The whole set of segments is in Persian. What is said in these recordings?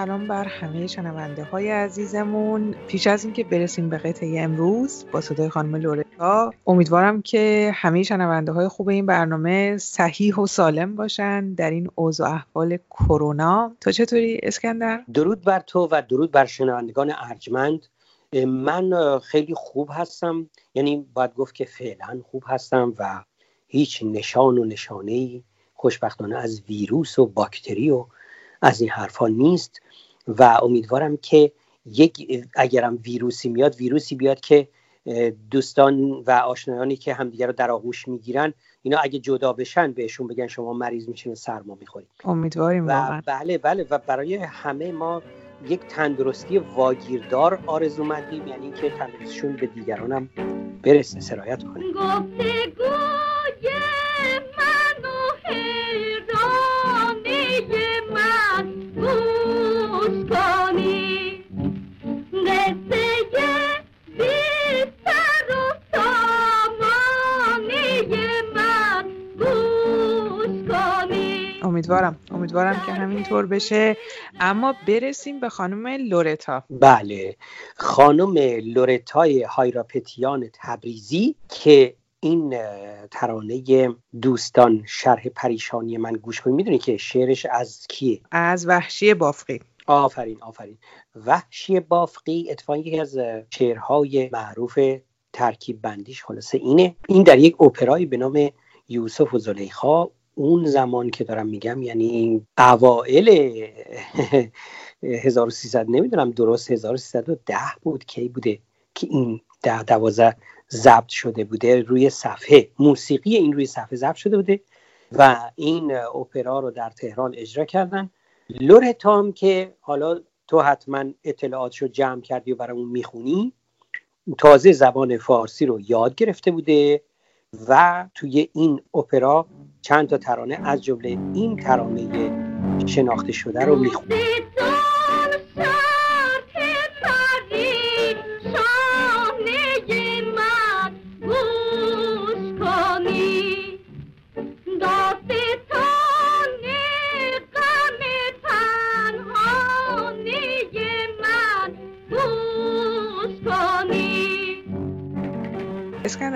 سلام بر همه شنونده های عزیزمون. پیش از اینکه برسیم به قطعه امروز با صدای خانم لورتا امیدوارم که همه شنونده های خوب این برنامه صحیح و سالم باشن در این اوضاع احوال کرونا. تو چطوری اسکندر؟ درود بر تو و درود بر شنوندگان ارجمند. من خیلی خوب هستم. یعنی باید گفت که فعلا خوب هستم و هیچ نشان و نشانه ای خوشبختانه از ویروس و باکتری و از این حرفها نیست و امیدوارم که یک اگرم ویروسی میاد ویروسی بیاد که دوستان و آشنایانی که همدیگه رو در آغوش می‌گیرن اینا اگه جدا بشن بهشون بگن شما مریض میشین و سرما می‌خورید. امیدواریم و بله بله و برای همه ما یک تندرستی واگیردار آرزومندیم یعنی که تندرستشون به دیگرانم برسه سرایت کنیم. امیدوارم. امیدوارم که همینطور بشه. اما برسیم به خانم لورتا. بله. خانم لورتای هایراپتیان تبریزی که این ترانه دوستان شرح پریشانی من گوش کنید. می‌دونی که شعرش از کیه؟ از وحشی بافقی. آفرین آفرین. وحشی بافقی اتفاقا یکی از شعرهای معروف ترکیب بندیش خلاصه اینه. این در یک اپرایی به نام یوسف و زلیخا اون زمان که دارم میگم یعنی اوائل 1300 نمی‌دونم درست 1310 بود کی بوده که این ده دوازه ضبط شده بوده روی صفحه. موسیقی این روی صفحه ضبط شده بوده و این اپرا رو در تهران اجرا کردن. لورتام که حالا تو حتما اطلاعاتشو جمع کردی و برامون می‌خونی تازه زبان فارسی رو یاد گرفته بوده و توی این اپرا چند تا ترانه از جمله این ترانه شناخته شده رو می‌خونه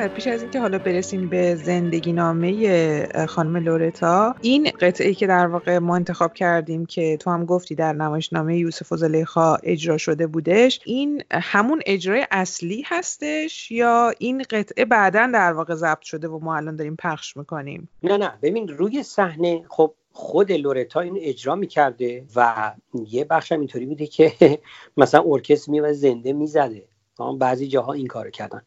پیش از اینکه حالا برسیم به زندگی نامه خانم لورتا این قطعه که در واقع ما انتخاب کردیم که تو هم گفتی در نمایشنامه یوسف و زلیخا اجرا شده بودش این همون اجرای اصلی هستش یا این قطعه بعدا در واقع ضبط شده و ما الان داریم پخش می‌کنیم؟ نه نه. ببین روی صحنه خب خود لورتا این اجرا می‌کرده و یه بخش هم اینطوری بوده که مثلا ارکستر می و زنده می‌زده. بعضی جاها این کارو کردن.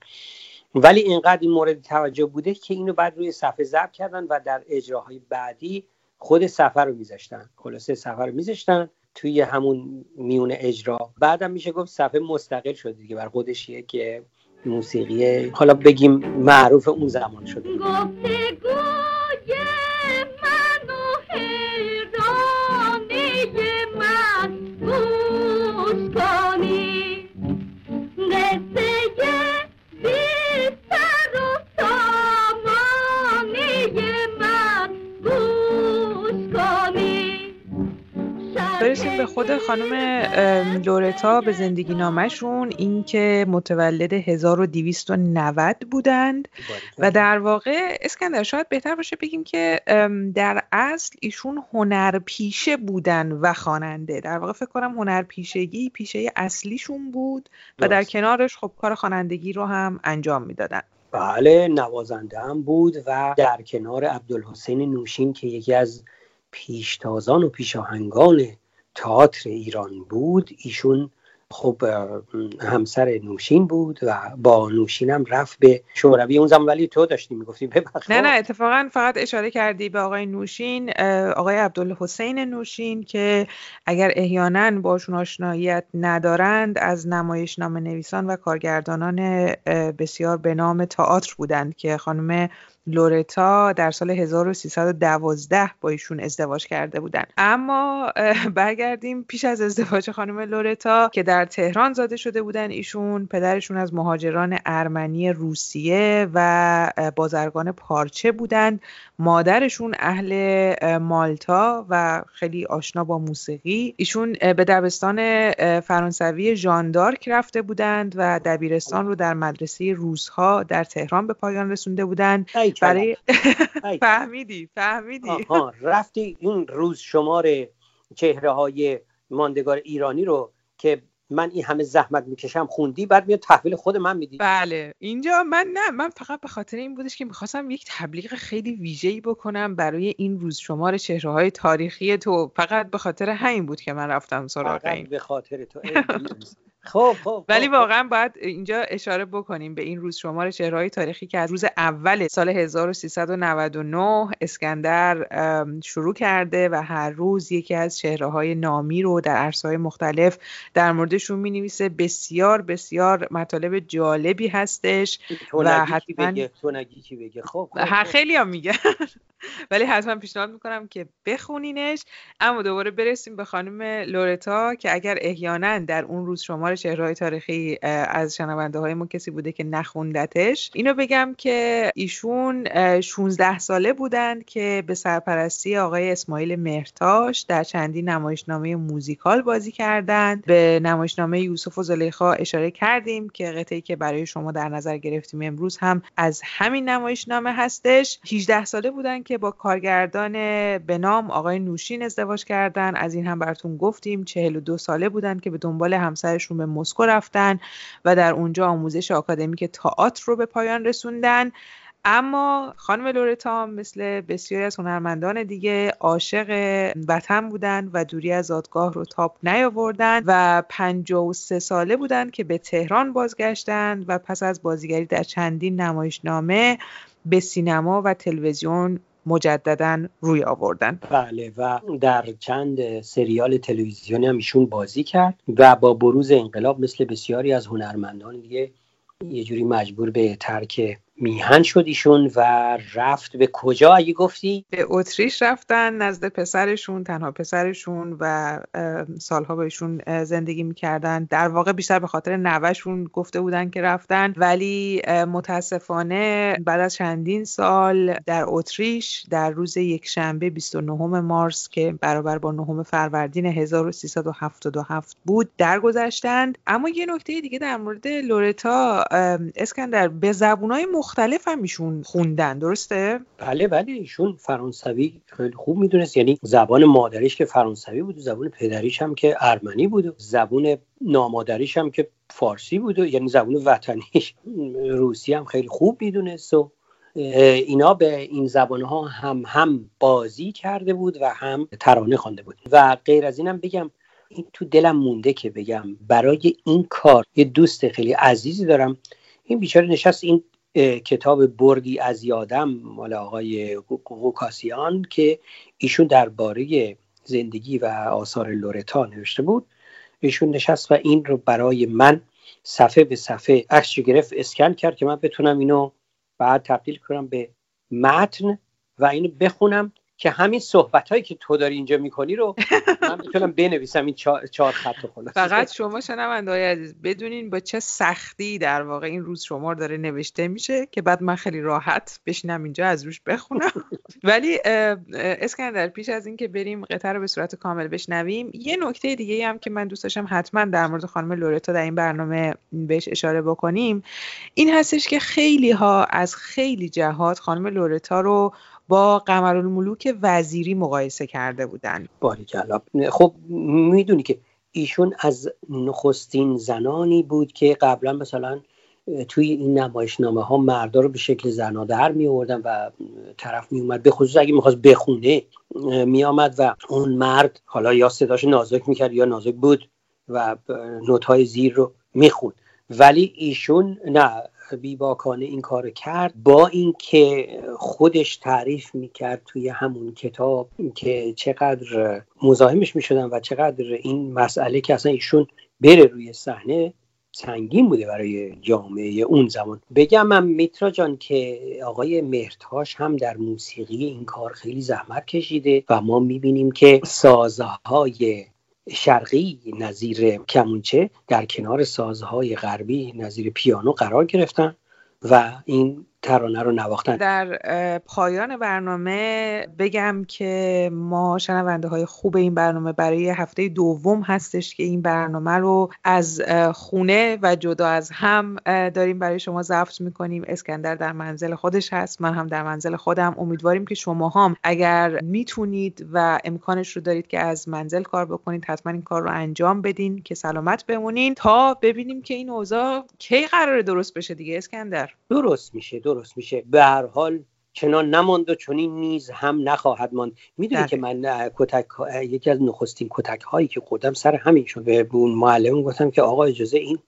ولی اینقدر این مورد توجه بوده که اینو بعد روی صفحه ضبط کردن و در اجراهای بعدی خود سفر رو میذاشتن. خلاصه سفر رو میذاشتن توی همون میون اجرا. بعدم میشه گفت صفحه مستقل شده دیگه. بر خودشیه که موسیقی حالا بگیم معروف اون زمان شده. خود خانم لورتا به زندگی نامشون این که متولد 1290 بودند و در واقع اسکندر شاید بهتر باشه بگیم که در اصل ایشون هنرپیشه بودن و خواننده. در واقع فکر کنم هنرپیشگی پیشه اصلیشون بود و در کنارش خب کار خوانندگی رو هم انجام می‌دادن. بله نوازنده هم بود و در کنار عبدالحسین نوشین که یکی از پیشتازان و پیشاهنگان تئاتر ایران بود ایشون خب همسر نوشین بود و با نوشینم رفت به شوروی. اون زمان ولی تو داشتی می‌گفتی ببخش نه نه اتفاقا فقط اشاره کردی به آقای نوشین آقای عبدالحسین نوشین که اگر احیانا باشون آشناییت ندارند از نمایشنامه نویسان و کارگردانان بسیار به نام تئاتر بودند که خانم لورتا در سال 1312 با ایشون ازدواج کرده بودن. اما برگردیم پیش از ازدواج خانم لورتا که در تهران زاده شده بودن ایشون پدرشون از مهاجران ارمنی روسیه و بازرگان پارچه بودند مادرشون اهل مالتا و خیلی آشنا با موسیقی. ایشون به دبستان فرانسوی ژاندارک رفته بودند و دبیرستان رو در مدرسه روزها در تهران به پایان رسونده بودند. برای فهمیدی فهمیدی. رفتی این روز شمار چهره های ماندگار ایرانی رو که من این همه زحمت می‌کشم خوندی بعد میاد تحویل خود من میدی. بله. اینجا من نه من فقط به خاطر این بودش که می‌خواستم یک تبلیغ خیلی ویژه‌ای بکنم برای این روز شمار چهره های تاریخی تو. فقط به خاطر همین بود که من رفتم سراغ این. به خاطر تو. خب،, خب خب ولی واقعا باید اینجا اشاره بکنیم به این روز شمار چهرهای تاریخی که از روز اول سال 1399 اسکندر شروع کرده و هر روز یکی از چهره های نامی رو در عرصه‌های مختلف در موردشون می نویسه بسیار بسیار مطالب جالبی هستش و حتما بگه؟ خب, خب، خیلی هم میگن. ولی حتما پیشنهاد می‌کنم که بخونینش. اما دوباره برسیم به خانم لورتا که اگر احیانا در اون روز شمار چهرهای تاریخی از شنونده های ما کسی بوده که نخوندتش. اینو بگم که ایشون 16 ساله بودند که به سرپرستی آقای اسماعیل مهرتاش در چندین نمایشنامه موزیکال بازی کردند. به نمایشنامه یوسف و زلیخا اشاره کردیم که قطعی که برای شما در نظر گرفتیم امروز هم از همین نمایشنامه هستش. 18 ساله بودند که با کارگردان به نام آقای نوشین ازدواج کردن. از این هم براتون گفتیم. 42 ساله بودن که به دنبال همسرشون به مسکو رفتن و در اونجا آموزش آکادمیک تئاتر رو به پایان رسوندن. اما خانم لورتا مثل بسیاری از هنرمندان دیگه عاشق وطن بودن و دوری از زادگاه رو تاپ نیاوردن و 53 ساله بودن که به تهران بازگشتند و پس از بازیگری در چندین نمایشنامه به سینما و تلویزیون مجددا روی آوردن. بله و در چند سریال تلویزیونی هم ایشون بازی کرد و با بروز انقلاب مثل بسیاری از هنرمندان دیگه یه جوری مجبور به ترک میهن شد ایشون و رفت به کجا؟ اگه گفتی؟ به اتریش رفتن نزد پسرشون تنها پسرشون و سالها با ایشون زندگی می‌کردن. در واقع بیشتر به خاطر نوشون گفته بودن که رفتن. ولی متاسفانه بعد از چندین سال در اتریش در روز یک شنبه 29 مارس که برابر با نهم فروردین 1377 بود درگذشتند. اما یه نکته دیگه در مورد لورتا اسکندر به زبونهای مختلف هم ایشون خوندن درسته؟ بله بله ایشون فرانسوی خیلی خوب می‌دونست. یعنی زبان مادریش که فرانسوی بود و زبان پدریش هم که ارمنی بود و زبان نامادریش هم که فارسی بود و یعنی زبان وطنیش روسی هم خیلی خوب می‌دونست و اینا به این زبان ها هم هم بازی کرده بود و هم ترانه خوانده بود. و غیر از اینم بگم این تو دلم مونده که بگم برای این کار یه دوست خیلی عزیزی دارم. این بیچاره نشست این کتاب بردی از یادم مال آقای قوکاسیان که ایشون درباره زندگی و آثار لورتا نوشته بود. ایشون نشست و این رو برای من صفحه به صفحه عکس گرفت اسکن کرد که من بتونم اینو بعد تبدیل کنم به متن و اینو بخونم. که همین صحبت هایی که تو داری اینجا می‌کنی رو من می‌تونم بنویسم این چهار خط خلاص فقط شما شنونده های عزیز بدونین با چه سختی در واقع این روز شمار داره نوشته میشه که بعد من خیلی راحت بشینم اینجا از روش بخونم. ولی اسکندر پیش از اینکه بریم قطر رو به صورت کامل بشنویم یه نکته دیگه هم که من دوست داشتم حتما در مورد خانم لورتا در این برنامه بهش اشاره بکنیم این هستش که خیلی ها از خیلی جهات خانم لورتا رو با قمرالملوک وزیری مقایسه کرده بودن. باریکلا خب می‌دونی که ایشون از نخستین زنانی بود که قبلا مثلا توی این نمایشنامه ها مردا رو به شکل زنا در می آوردن و طرف می اومد به خصوص اگه می‌خواست بخونه می آمد و اون مرد حالا یا صداش نازک می‌کرد یا نازک بود و نوت زیر رو می‌خوند. ولی ایشون نه بیباکانه این کار کرد با اینکه خودش تعریف می‌کرد توی همون کتاب که چقدر مزاحمش می‌شدن و چقدر این مسئله که اصلا ایشون بره روی صحنه سنگین بوده برای جامعه اون زمان. بگم من میترا جان که آقای مهرتاش هم در موسیقی این کار خیلی زحمت کشیده و ما می‌بینیم که سازهای شرقی نظیر کمونچه در کنار سازهای غربی نظیر پیانو قرار گرفتن و این ترانه رو نواختن. در پایان برنامه بگم که ما شنونده های خوب این برنامه برای هفته دوم هستش که این برنامه رو از خونه و جدا از هم داریم برای شما ضبط می‌کنیم. اسکندر در منزل خودش هست من هم در منزل خودم. امیدواریم که شما هم اگر می‌تونید و امکانش رو دارید که از منزل کار بکنید حتما این کار رو انجام بدین که سلامت بمونین تا ببینیم که این اوضاع کی قراره درست بشه دیگه اسکندر. درست میشه درست میشه. به هر حال چنان نماند و چنین نیز هم نخواهد ماند. می‌دونی بله. که من کتک یکی از نخستین کتک هایی که خودم سر همین شد. به اون معلم گفتم که آقا اجازه این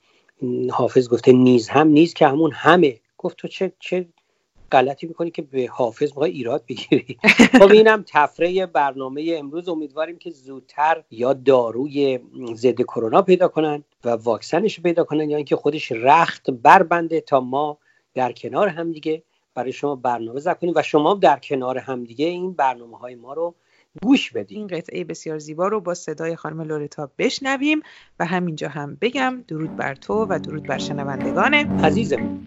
حافظ گفته نیز هم نیز که همون همه. گفت تو چه چه غلطی می‌کنی که به حافظ موقع ایراد بگیری؟ خب اینم تفره برنامه امروز. امیدواریم که زودتر یا داروی ضد کرونا پیدا کنن و واکسنش پیدا کنن یا اینکه خودش رخت بربنده تا ما در کنار همدیگه برای شما برنامه ضبط کنیم و شما در کنار همدیگه این برنامه های ما رو گوش بدید این قطعه بسیار زیبا رو با صدای خانم لورتا بشنویم و همینجا هم بگم درود بر تو و درود بر شنوندگان. عزیزم.